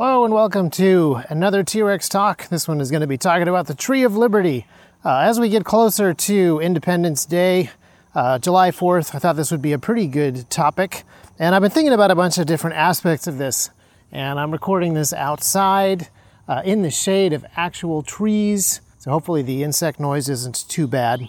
Hello and welcome to another T Rex Talk. This one is going to be talking about the Tree of Liberty. Uh, as we get closer to Independence Day, uh, July 4th, I thought this would be a pretty good topic. And I've been thinking about a bunch of different aspects of this. And I'm recording this outside uh, in the shade of actual trees. So hopefully the insect noise isn't too bad.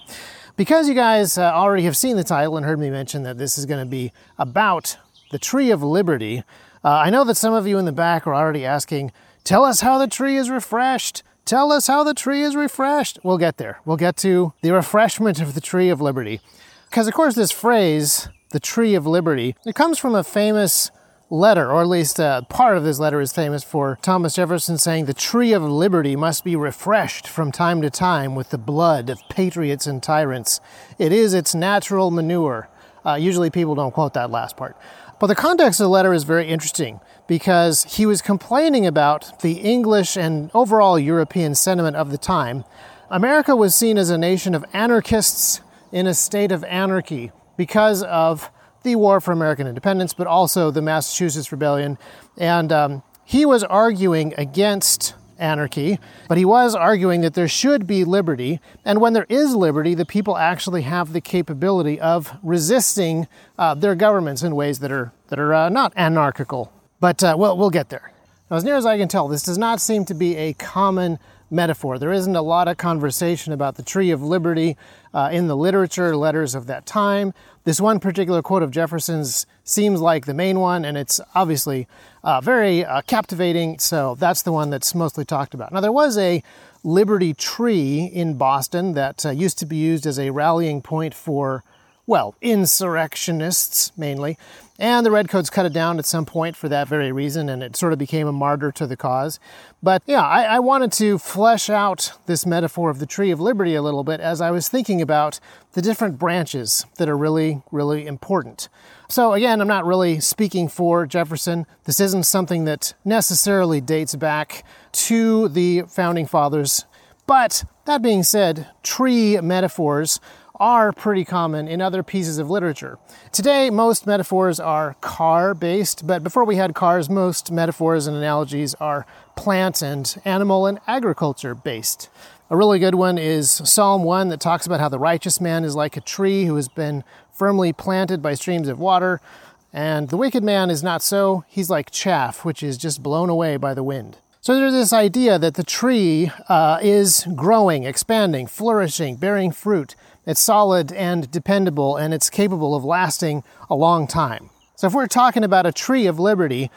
Because you guys uh, already have seen the title and heard me mention that this is going to be about the Tree of Liberty, uh, I know that some of you in the back are already asking, Tell us how the tree is refreshed. Tell us how the tree is refreshed. We'll get there. We'll get to the refreshment of the Tree of Liberty. Because, of course, this phrase, the Tree of Liberty, it comes from a famous letter, or at least uh, part of this letter is famous for Thomas Jefferson saying the tree of liberty must be refreshed from time to time with the blood of patriots and tyrants. It is its natural manure. Uh, usually people don't quote that last part. But the context of the letter is very interesting because he was complaining about the English and overall European sentiment of the time. America was seen as a nation of anarchists in a state of anarchy because of the War for American Independence, but also the Massachusetts Rebellion. And um, he was arguing against anarchy, but he was arguing that there should be liberty. And when there is liberty, the people actually have the capability of resisting uh, their governments in ways that are, that are uh, not anarchical. But uh, well, we'll get there. Now, as near as I can tell, this does not seem to be a common metaphor. There isn't a lot of conversation about the tree of liberty uh, in the literature, letters of that time. This one particular quote of Jefferson's seems like the main one, and it's obviously uh, very uh, captivating. So that's the one that's mostly talked about. Now, there was a Liberty Tree in Boston that uh, used to be used as a rallying point for, well, insurrectionists mainly. And the Redcoats cut it down at some point for that very reason, and it sort of became a martyr to the cause. But yeah, I, I, wanted to flesh out this metaphor of the Tree of Liberty a little bit as I was thinking about the different branches that are really, really important. So again, I'm not really speaking for Jefferson. This isn't something that necessarily dates back to the founding fathers. But that being said, tree metaphors are pretty common in other pieces of literature. Today, most metaphors are car based, but before we had cars, most metaphors and analogies are plant and animal and agriculture based. A really good one is Psalm 1 that talks about how the righteous man is like a tree who has been firmly planted by streams of water, and the wicked man is not so. He's like chaff, which is just blown away by the wind. So there's this idea that the tree uh, is growing, expanding, flourishing, bearing fruit. It's solid and dependable, and it's capable of lasting a long time. So if we're talking about a tree of liberty,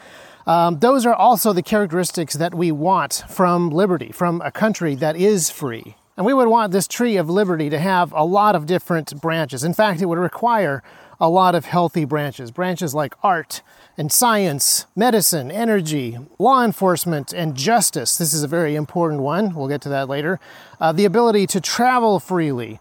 um, those are also the characteristics that we want from liberty, from a country that is free. And we would want this tree of liberty to have a lot of different branches. In fact, it would require a lot of healthy branches. Branches like art and science, medicine, energy, law enforcement, and justice. This is a very important one. We'll get to that later. Uh, the ability to travel freely,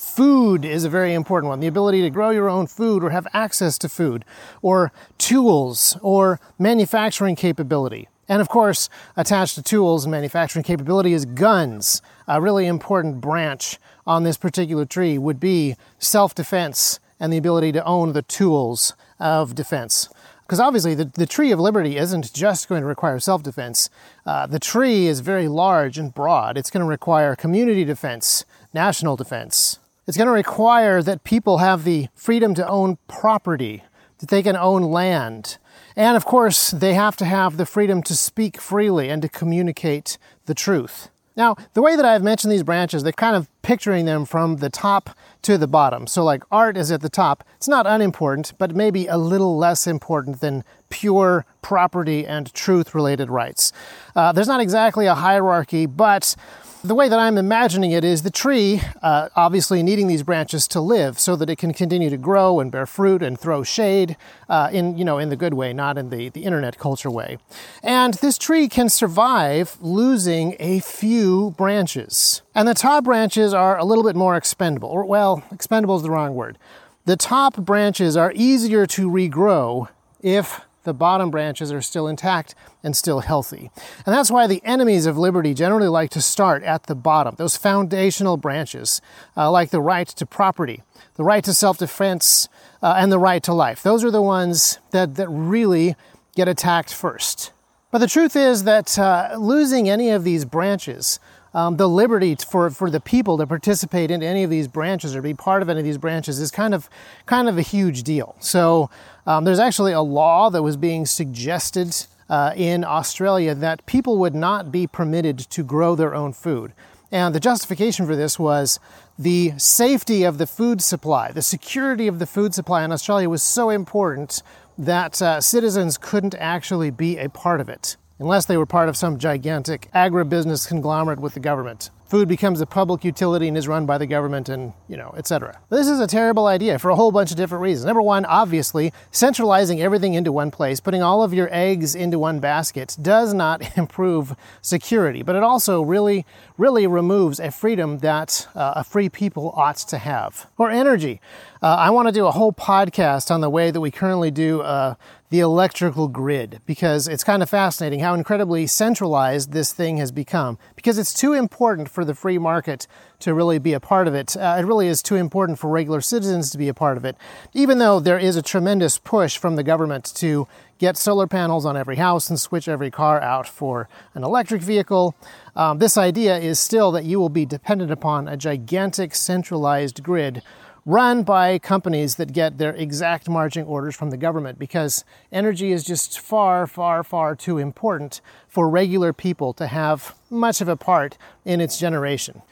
Food is a very important one. The ability to grow your own food or have access to food, or tools, or manufacturing capability. And of course, attached to tools and manufacturing capability is guns. A really important branch on this particular tree would be self defense and the ability to own the tools of defense. Because obviously, the, the tree of liberty isn't just going to require self defense. Uh, the tree is very large and broad. It's going to require community defense, national defense, it's going to require that people have the freedom to own property, that they can own land. And of course, they have to have the freedom to speak freely and to communicate the truth. Now, the way that I've mentioned these branches, they're kind of picturing them from the top to the bottom. So, like art is at the top. It's not unimportant, but maybe a little less important than pure property and truth related rights. Uh, there's not exactly a hierarchy, but the way that I'm imagining it is the tree, uh, obviously needing these branches to live, so that it can continue to grow and bear fruit and throw shade, uh, in you know in the good way, not in the the internet culture way. And this tree can survive losing a few branches, and the top branches are a little bit more expendable. Or well, expendable is the wrong word. The top branches are easier to regrow if the bottom branches are still intact and still healthy. And that's why the enemies of liberty generally like to start at the bottom, those foundational branches, uh, like the right to property, the right to self defense, uh, and the right to life. Those are the ones that, that really get attacked first. But the truth is that uh, losing any of these branches, um, the liberty for, for the people to participate in any of these branches or be part of any of these branches is kind of kind of a huge deal. So um, there's actually a law that was being suggested uh, in Australia that people would not be permitted to grow their own food. And the justification for this was the safety of the food supply, the security of the food supply in Australia was so important that uh, citizens couldn't actually be a part of it unless they were part of some gigantic agribusiness conglomerate with the government food becomes a public utility and is run by the government and, you know, etc. This is a terrible idea for a whole bunch of different reasons. Number one, obviously, centralizing everything into one place, putting all of your eggs into one basket does not improve security, but it also really, really removes a freedom that uh, a free people ought to have. Or energy. Uh, I want to do a whole podcast on the way that we currently do uh, the electrical grid because it's kind of fascinating how incredibly centralized this thing has become because it's too important for the free market to really be a part of it. Uh, it really is too important for regular citizens to be a part of it, even though there is a tremendous push from the government to get solar panels on every house and switch every car out for an electric vehicle. Um, this idea is still that you will be dependent upon a gigantic centralized grid run by companies that get their exact marching orders from the government because energy is just far, far, far too important for regular people to have much of a part in its generation.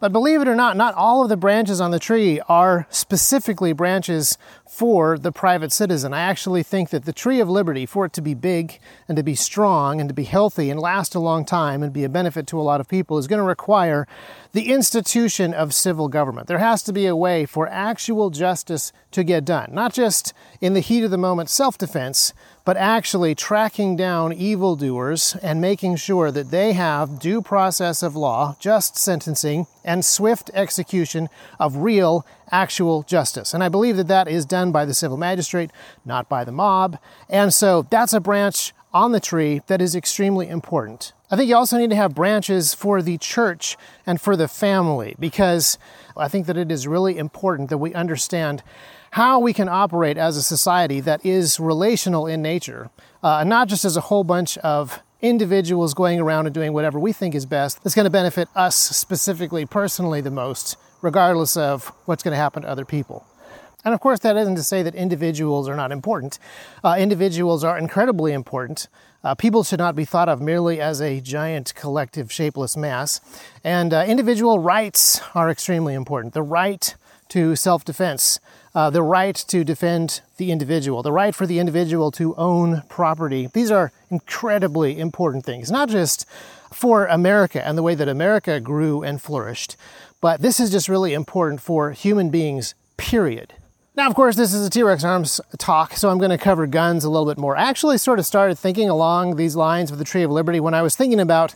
But believe it or not, not all of the branches on the tree are specifically branches for the private citizen. I actually think that the tree of liberty, for it to be big and to be strong and to be healthy and last a long time and be a benefit to a lot of people, is going to require the institution of civil government. There has to be a way for actual justice to get done, not just in the heat of the moment self defense, but actually tracking down evildoers and making sure that they have due process of law, just sentencing, and swift execution of real, actual justice. And I believe that that is done by the civil magistrate, not by the mob. And so that's a branch on the tree that is extremely important. I think you also need to have branches for the church and for the family because I think that it is really important that we understand how we can operate as a society that is relational in nature, uh, not just as a whole bunch of individuals going around and doing whatever we think is best that's going to benefit us specifically, personally, the most, regardless of what's going to happen to other people. And of course, that isn't to say that individuals are not important. Uh, individuals are incredibly important. Uh, people should not be thought of merely as a giant collective shapeless mass. And uh, individual rights are extremely important. The right to self defense, uh, the right to defend the individual, the right for the individual to own property. These are incredibly important things, not just for America and the way that America grew and flourished, but this is just really important for human beings, period. Now, of course, this is a T Rex Arms talk, so I'm going to cover guns a little bit more. I actually sort of started thinking along these lines with the Tree of Liberty when I was thinking about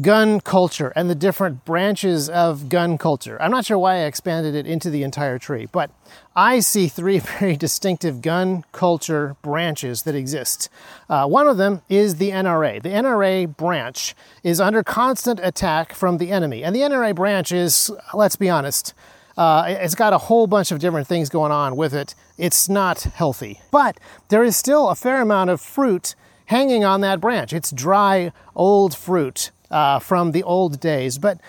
gun culture and the different branches of gun culture. I'm not sure why I expanded it into the entire tree, but I see three very distinctive gun culture branches that exist. Uh, one of them is the NRA. The NRA branch is under constant attack from the enemy, and the NRA branch is, let's be honest, uh, it's got a whole bunch of different things going on with it. It's not healthy. But there is still a fair amount of fruit hanging on that branch. It's dry, old fruit uh, from the old days. But,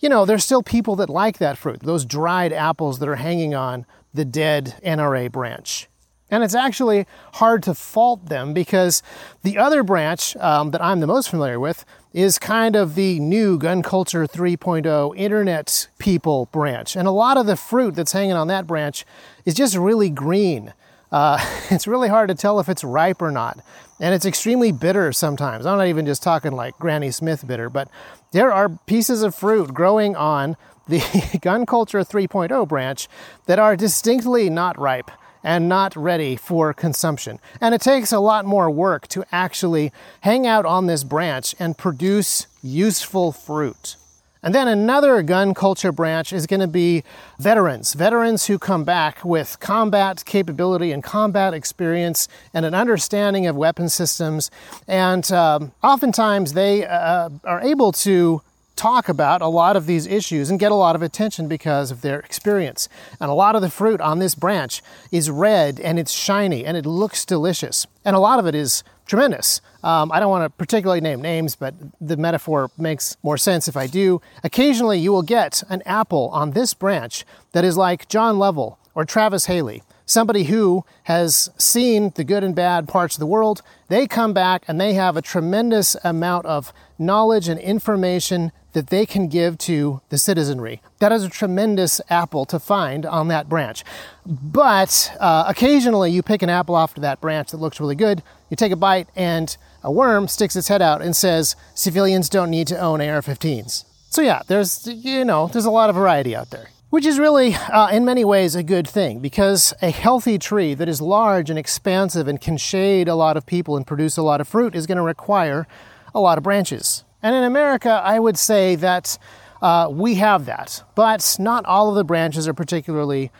you know, there's still people that like that fruit, those dried apples that are hanging on the dead NRA branch. And it's actually hard to fault them because the other branch um, that I'm the most familiar with is kind of the new gun culture 3.0 internet people branch. And a lot of the fruit that's hanging on that branch is just really green. Uh, it's really hard to tell if it's ripe or not. And it's extremely bitter sometimes. I'm not even just talking like Granny Smith bitter, but there are pieces of fruit growing on the gun culture 3.0 branch that are distinctly not ripe and not ready for consumption. And it takes a lot more work to actually hang out on this branch and produce useful fruit. And then another gun culture branch is going to be veterans. Veterans who come back with combat capability and combat experience and an understanding of weapon systems. And um, oftentimes they uh, are able to talk about a lot of these issues and get a lot of attention because of their experience. And a lot of the fruit on this branch is red and it's shiny and it looks delicious. And a lot of it is tremendous. Um, I don't want to particularly name names, but the metaphor makes more sense if I do. Occasionally, you will get an apple on this branch that is like John Lovell or Travis Haley somebody who has seen the good and bad parts of the world. They come back and they have a tremendous amount of knowledge and information that they can give to the citizenry. That is a tremendous apple to find on that branch. But uh, occasionally you pick an apple off of that branch that looks really good, you take a bite, and a worm sticks its head out and says, civilians don't need to own AR 15s. So, yeah, there's, you know, there's a lot of variety out there which is really, uh, in many ways, a good thing because a healthy tree that is large and expansive and can shade a lot of people and produce a lot of fruit is going to require a lot of branches. And in America, I would say that uh, we have that, but not all of the branches are particularly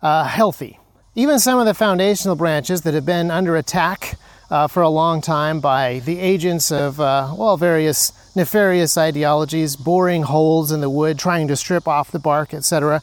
uh, healthy. Even some of the foundational branches that have been under attack uh, for a long time by the agents of, uh, well, various nefarious ideologies, boring holes in the wood, trying to strip off the bark, etc.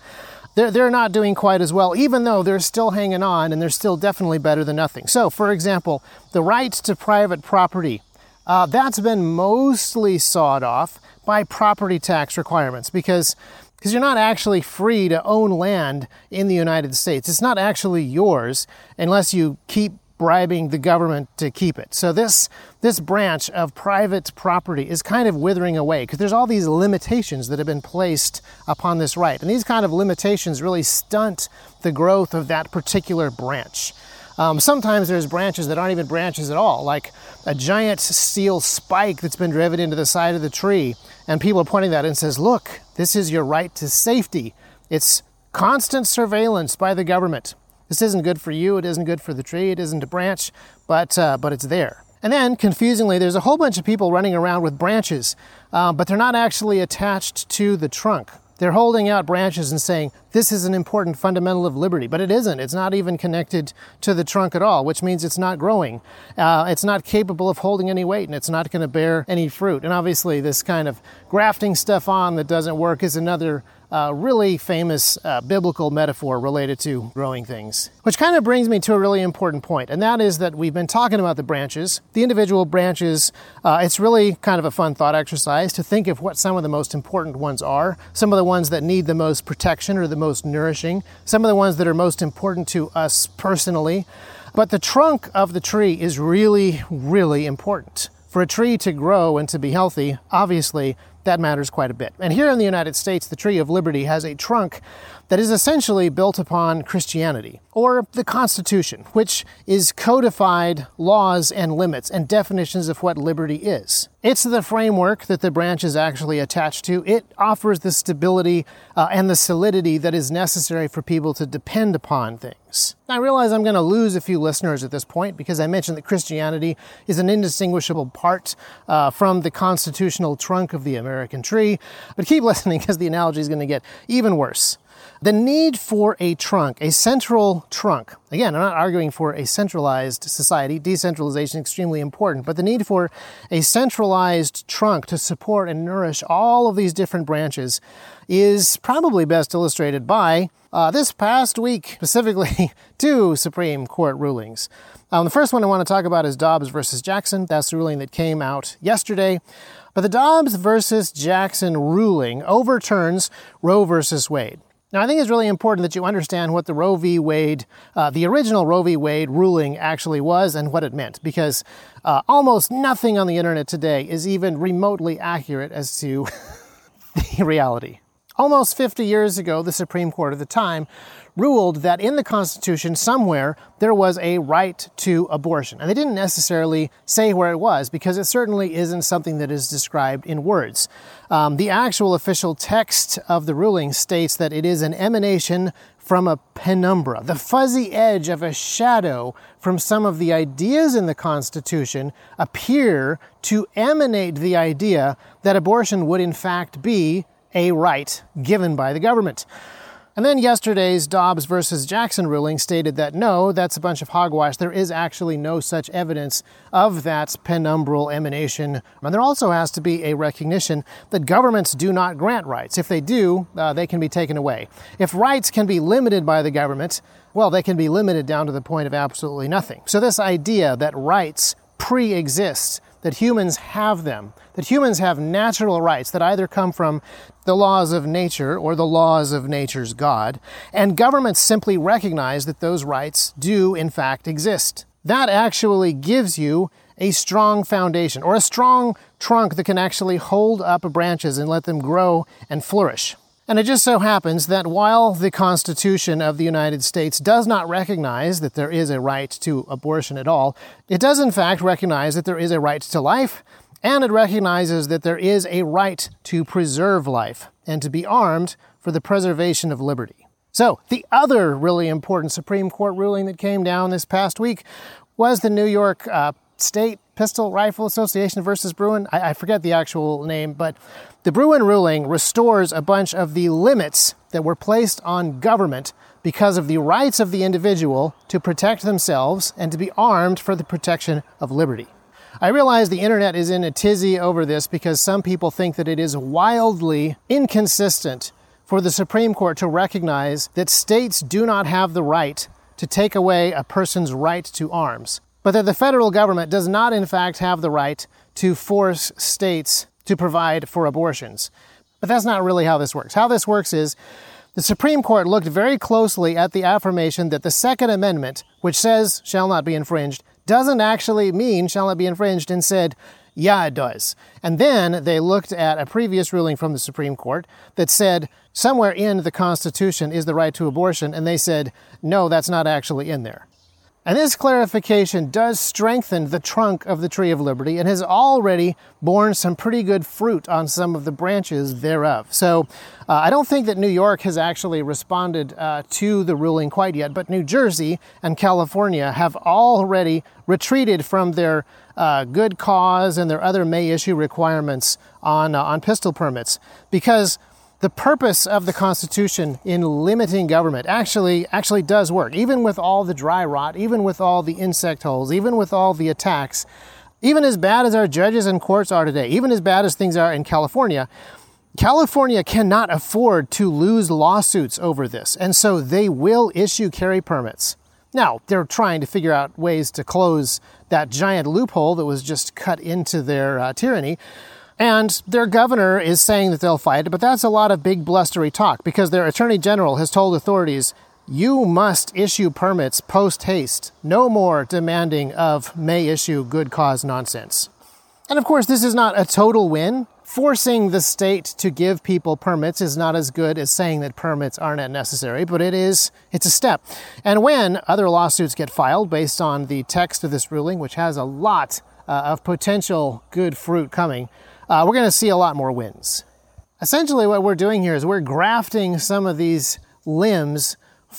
They're, they're not doing quite as well, even though they're still hanging on and they're still definitely better than nothing. So, for example, the right to private property, uh, that's been mostly sawed off by property tax requirements because because you're not actually free to own land in the United States. It's not actually yours unless you keep bribing the government to keep it. So this this branch of private property is kind of withering away because there's all these limitations that have been placed upon this right. And these kind of limitations really stunt the growth of that particular branch. Um, sometimes there's branches that aren't even branches at all, like a giant steel spike that's been driven into the side of the tree, and people are pointing that and says, "Look, this is your right to safety. It's constant surveillance by the government. This isn't good for you, it isn't good for the tree, it isn't a branch, but, uh, but it's there. And then, confusingly, there's a whole bunch of people running around with branches, uh, but they're not actually attached to the trunk. They're holding out branches and saying, this is an important fundamental of liberty, but it isn't. It's not even connected to the trunk at all, which means it's not growing. Uh, it's not capable of holding any weight and it's not going to bear any fruit. And obviously, this kind of grafting stuff on that doesn't work is another uh, really famous uh, biblical metaphor related to growing things. Which kind of brings me to a really important point, and that is that we've been talking about the branches, the individual branches. Uh, it's really kind of a fun thought exercise to think of what some of the most important ones are, some of the ones that need the most protection or the most nourishing, some of the ones that are most important to us personally. But the trunk of the tree is really, really important. For a tree to grow and to be healthy, obviously, that matters quite a bit. And here in the United States, the Tree of Liberty has a trunk that is essentially built upon Christianity, or the Constitution, which is codified laws and limits and definitions of what liberty is. It's the framework that the branch is actually attached to. It offers the stability uh, and the solidity that is necessary for people to depend upon things. I realize I'm going to lose a few listeners at this point because I mentioned that Christianity is an indistinguishable part uh, from the constitutional trunk of the American tree, but keep listening because the analogy is going to get even worse. The need for a trunk, a central trunk. Again, I'm not arguing for a centralized society. Decentralization is extremely important, but the need for a centralized trunk to support and nourish all of these different branches is probably best illustrated by uh, this past week, specifically two Supreme Court rulings. Um, the first one I want to talk about is Dobbs versus Jackson. That's the ruling that came out yesterday. But the Dobbs versus Jackson ruling overturns Roe versus Wade. Now, I think it's really important that you understand what the Roe v. Wade, uh, the original Roe v. Wade ruling actually was and what it meant, because uh, almost nothing on the internet today is even remotely accurate as to the reality. Almost 50 years ago, the Supreme Court at the time ruled that in the Constitution somewhere there was a right to abortion. And they didn't necessarily say where it was because it certainly isn't something that is described in words. Um, the actual official text of the ruling states that it is an emanation from a penumbra, the fuzzy edge of a shadow from some of the ideas in the Constitution appear to emanate the idea that abortion would in fact be a right given by the government. And then yesterday's Dobbs versus Jackson ruling stated that no, that's a bunch of hogwash. There is actually no such evidence of that penumbral emanation. And there also has to be a recognition that governments do not grant rights. If they do, uh, they can be taken away. If rights can be limited by the government, well, they can be limited down to the point of absolutely nothing. So, this idea that rights pre exist, that humans have them, that humans have natural rights that either come from the laws of nature or the laws of nature's God, and governments simply recognize that those rights do, in fact, exist. That actually gives you a strong foundation or a strong trunk that can actually hold up branches and let them grow and flourish. And it just so happens that while the Constitution of the United States does not recognize that there is a right to abortion at all, it does in fact recognize that there is a right to life, and it recognizes that there is a right to preserve life and to be armed for the preservation of liberty. So, the other really important Supreme Court ruling that came down this past week was the New York uh, State Pistol Rifle Association versus Bruen. I, I forget the actual name, but the Bruen ruling restores a bunch of the limits that were placed on government because of the rights of the individual to protect themselves and to be armed for the protection of liberty. I realize the internet is in a tizzy over this because some people think that it is wildly inconsistent for the Supreme Court to recognize that states do not have the right to take away a person's right to arms, but that the federal government does not, in fact, have the right to force states to provide for abortions. But that's not really how this works. How this works is the Supreme Court looked very closely at the affirmation that the Second Amendment, which says shall not be infringed, doesn't actually mean shall not be infringed and said, yeah, it does. And then they looked at a previous ruling from the Supreme Court that said somewhere in the Constitution is the right to abortion, and they said, no, that's not actually in there. And this clarification does strengthen the trunk of the Tree of Liberty and has already borne some pretty good fruit on some of the branches thereof. So uh, I don't think that New York has actually responded uh, to the ruling quite yet, but New Jersey and California have already retreated from their uh, good cause and their other may issue requirements on, uh, on pistol permits because the purpose of the Constitution in limiting government actually actually does work. Even with all the dry rot, even with all the insect holes, even with all the attacks, even as bad as our judges and courts are today, even as bad as things are in California, California cannot afford to lose lawsuits over this, and so they will issue carry permits. Now, they're trying to figure out ways to close that giant loophole that was just cut into their uh, tyranny. And their governor is saying that they'll fight but that's a lot of big blustery talk because their attorney general has told authorities you must issue permits post haste, no more demanding of may issue good cause nonsense. And of course, this is not a total win. Forcing the state to give people permits is not as good as saying that permits aren't necessary, but it is, it's a step. And when other lawsuits get filed based on the text of this ruling, which has a lot uh, of potential good fruit coming, uh, we're going to see a lot more wins. Essentially, what we're doing here is we're grafting some of these limbs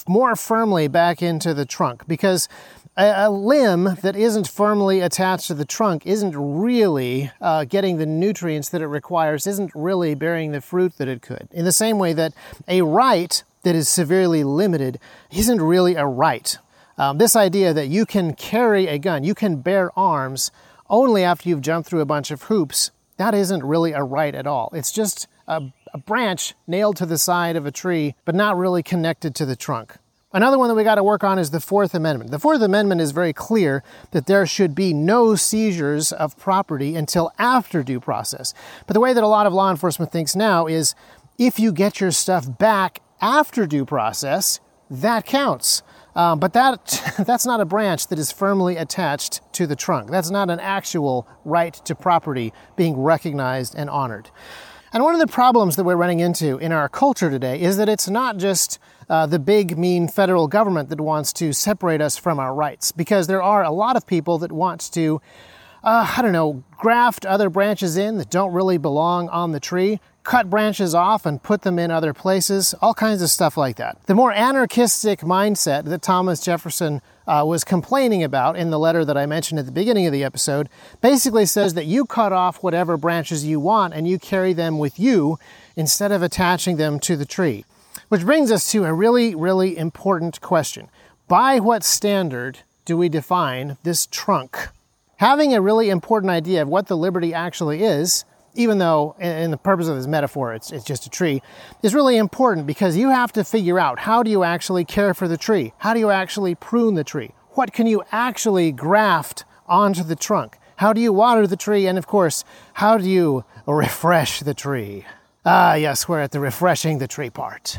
more firmly back into the trunk because a, a limb that isn't firmly attached to the trunk isn't really uh, getting the nutrients that it requires, isn't really bearing the fruit that it could. In the same way that a right that is severely limited isn't really a right. Um, this idea that you can carry a gun, you can bear arms only after you've jumped through a bunch of hoops that isn't really a right at all. It's just a, a branch nailed to the side of a tree, but not really connected to the trunk. Another one that we got to work on is the Fourth Amendment. The Fourth Amendment is very clear that there should be no seizures of property until after due process. But the way that a lot of law enforcement thinks now is if you get your stuff back after due process, that counts. Um, but that, that's not a branch that is firmly attached to the trunk. That's not an actual right to property being recognized and honored. And one of the problems that we're running into in our culture today is that it's not just uh, the big, mean federal government that wants to separate us from our rights, because there are a lot of people that want to, uh, I don't know, graft other branches in that don't really belong on the tree cut branches off and put them in other places, all kinds of stuff like that. The more anarchistic mindset that Thomas Jefferson uh, was complaining about in the letter that I mentioned at the beginning of the episode basically says that you cut off whatever branches you want and you carry them with you instead of attaching them to the tree. Which brings us to a really, really important question. By what standard do we define this trunk? Having a really important idea of what the liberty actually is, even though in the purpose of this metaphor it's, it's just a tree, is really important because you have to figure out how do you actually care for the tree? How do you actually prune the tree? What can you actually graft onto the trunk? How do you water the tree? And of course, how do you refresh the tree? Ah, yes, we're at the refreshing the tree part.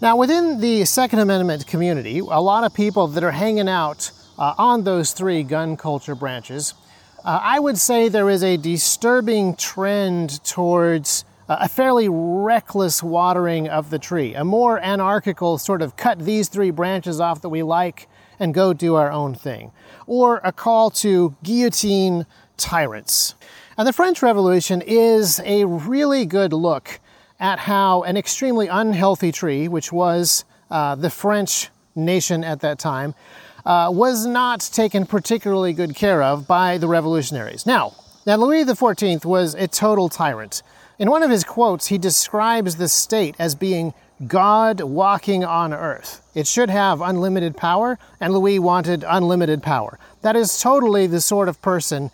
Now, within the Second Amendment community, a lot of people that are hanging out uh, on those three gun culture branches, uh, I would say there is a disturbing trend towards uh, a fairly reckless watering of the tree, a more anarchical sort of cut these three branches off that we like and go do our own thing, or a call to guillotine tyrants. And the French Revolution is a really good look at how an extremely unhealthy tree, which was uh, the French nation at that time, uh, was not taken particularly good care of by the revolutionaries. Now, now Louis XIV was a total tyrant. In one of his quotes, he describes the state as being God walking on earth. It should have unlimited power, and Louis wanted unlimited power. That is totally the sort of person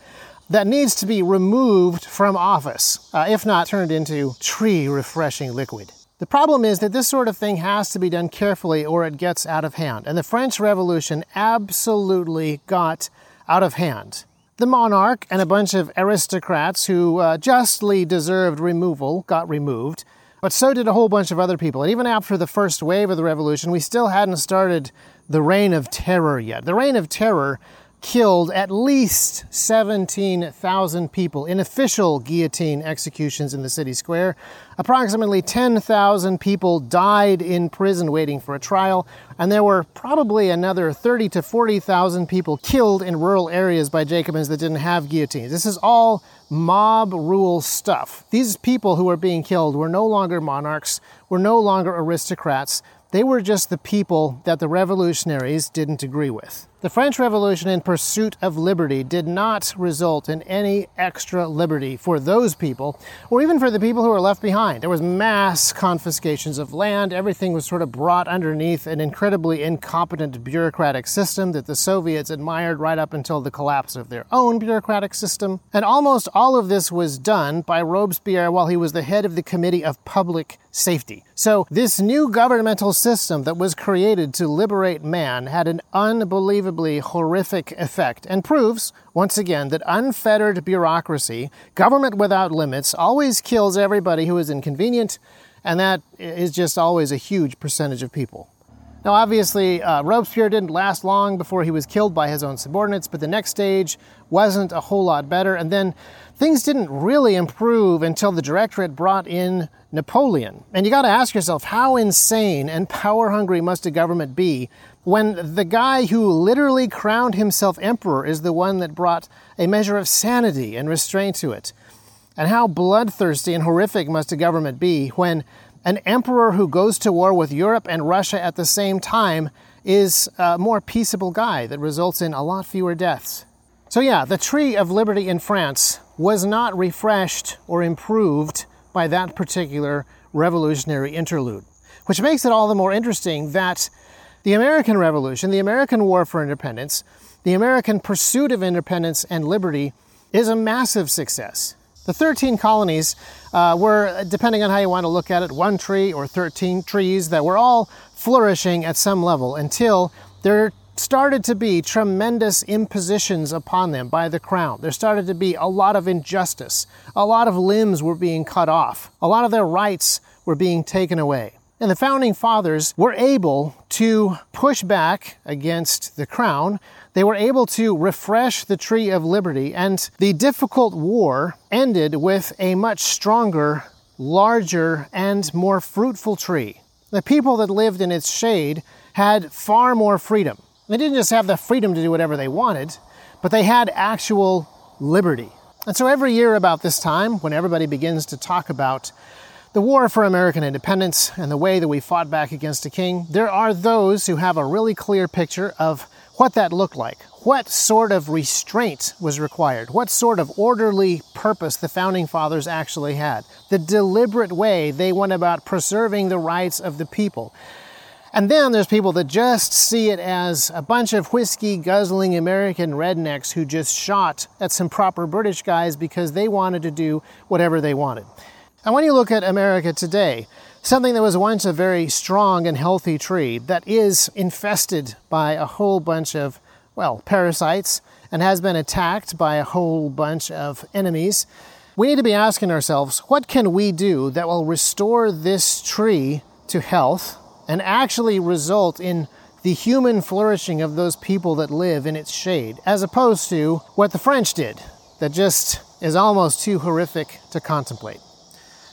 that needs to be removed from office, uh, if not turned into tree refreshing liquid. The problem is that this sort of thing has to be done carefully or it gets out of hand. And the French Revolution absolutely got out of hand. The monarch and a bunch of aristocrats who uh, justly deserved removal got removed, but so did a whole bunch of other people. And even after the first wave of the revolution, we still hadn't started the reign of terror yet. The reign of terror killed at least 17,000 people in official guillotine executions in the city square. Approximately 10,000 people died in prison waiting for a trial, and there were probably another 30 to 40,000 people killed in rural areas by Jacobins that didn't have guillotines. This is all mob rule stuff. These people who were being killed were no longer monarchs, were no longer aristocrats. They were just the people that the revolutionaries didn't agree with. The French Revolution in pursuit of liberty did not result in any extra liberty for those people, or even for the people who were left behind. There was mass confiscations of land. Everything was sort of brought underneath an incredibly incompetent bureaucratic system that the Soviets admired right up until the collapse of their own bureaucratic system. And almost all of this was done by Robespierre while he was the head of the Committee of Public Safety. So, this new governmental system that was created to liberate man had an unbelievable unbelievably horrific effect and proves, once again, that unfettered bureaucracy, government without limits, always kills everybody who is inconvenient, and that is just always a huge percentage of people. Now, obviously, uh, Robespierre didn't last long before he was killed by his own subordinates, but the next stage wasn't a whole lot better. And then things didn't really improve until the Directorate brought in Napoleon. And you got to ask yourself, how insane and power hungry must a government be when the guy who literally crowned himself emperor is the one that brought a measure of sanity and restraint to it. And how bloodthirsty and horrific must a government be when an emperor who goes to war with Europe and Russia at the same time is a more peaceable guy that results in a lot fewer deaths. So, yeah, the tree of liberty in France was not refreshed or improved by that particular revolutionary interlude, which makes it all the more interesting that the American Revolution, the American War for Independence, the American pursuit of independence and liberty is a massive success. The 13 colonies uh, were, depending on how you want to look at it, one tree or 13 trees that were all flourishing at some level until there started to be tremendous impositions upon them by the crown. There started to be a lot of injustice. A lot of limbs were being cut off. A lot of their rights were being taken away. And the founding fathers were able to push back against the crown. They were able to refresh the tree of liberty, and the difficult war ended with a much stronger, larger, and more fruitful tree. The people that lived in its shade had far more freedom. They didn't just have the freedom to do whatever they wanted, but they had actual liberty. And so every year about this time, when everybody begins to talk about the war for American independence and the way that we fought back against a king, there are those who have a really clear picture of what that looked like, what sort of restraint was required, what sort of orderly purpose the founding fathers actually had, the deliberate way they went about preserving the rights of the people. And then there's people that just see it as a bunch of whiskey guzzling American rednecks who just shot at some proper British guys because they wanted to do whatever they wanted. And when you look at America today, something that was once a very strong and healthy tree that is infested by a whole bunch of, well, parasites and has been attacked by a whole bunch of enemies, we need to be asking ourselves what can we do that will restore this tree to health and actually result in the human flourishing of those people that live in its shade, as opposed to what the French did, that just is almost too horrific to contemplate.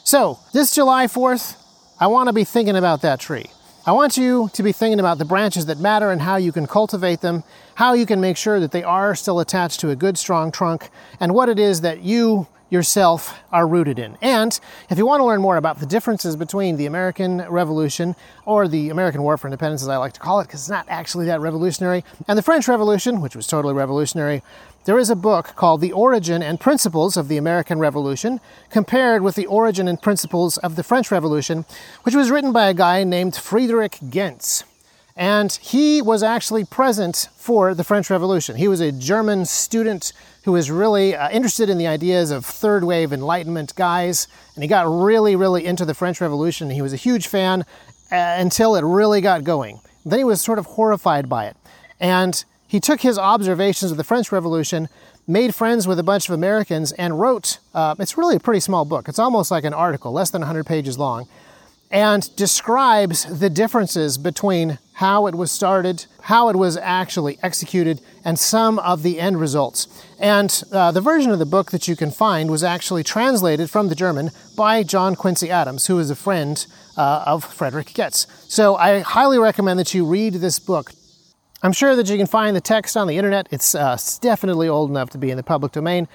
So, this July 4th, I want to be thinking about that tree. I want you to be thinking about the branches that matter and how you can cultivate them, how you can make sure that they are still attached to a good, strong trunk, and what it is that you yourself are rooted in. And if you want to learn more about the differences between the American Revolution, or the American War for Independence, as I like to call it, because it's not actually that revolutionary, and the French Revolution, which was totally revolutionary, there is a book called The Origin and Principles of the American Revolution, compared with the origin and principles of the French Revolution, which was written by a guy named Friedrich Gentz. And he was actually present for the French Revolution. He was a German student who was really uh, interested in the ideas of third wave Enlightenment guys, and he got really, really into the French Revolution. He was a huge fan uh, until it really got going. Then he was sort of horrified by it. And he took his observations of the French Revolution, made friends with a bunch of Americans, and wrote uh, it's really a pretty small book. It's almost like an article, less than 100 pages long and describes the differences between how it was started, how it was actually executed, and some of the end results. And uh, the version of the book that you can find was actually translated from the German by John Quincy Adams, who is a friend uh, of Frederick Gentz. So I highly recommend that you read this book. I'm sure that you can find the text on the internet. It's uh, definitely old enough to be in the public domain.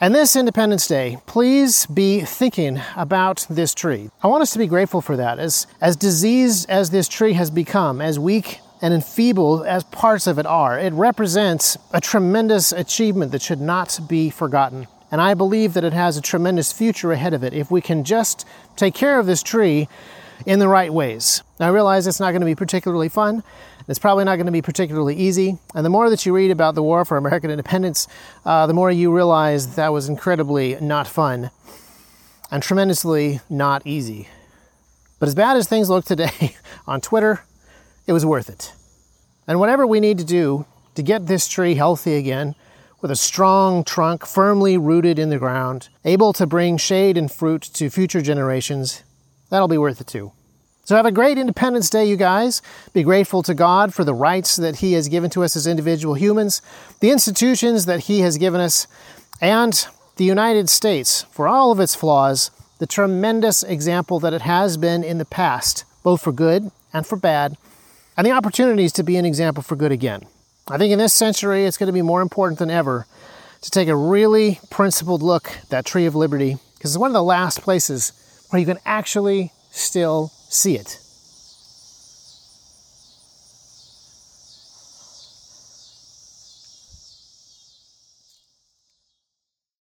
And this Independence Day, please be thinking about this tree. I want us to be grateful for that. As, as diseased as this tree has become, as weak and enfeebled as parts of it are, it represents a tremendous achievement that should not be forgotten. And I believe that it has a tremendous future ahead of it if we can just take care of this tree in the right ways. Now, I realize it's not going to be particularly fun. It's probably not going to be particularly easy. And the more that you read about the war for American independence, uh, the more you realize that was incredibly not fun and tremendously not easy. But as bad as things look today on Twitter, it was worth it. And whatever we need to do to get this tree healthy again, with a strong trunk firmly rooted in the ground, able to bring shade and fruit to future generations, that'll be worth it too. So have a great Independence Day, you guys. Be grateful to God for the rights that He has given to us as individual humans, the institutions that He has given us, and the United States for all of its flaws, the tremendous example that it has been in the past, both for good and for bad, and the opportunities to be an example for good again. I think in this century, it's going to be more important than ever to take a really principled look at that Tree of Liberty, because it's one of the last places where you can actually still see it.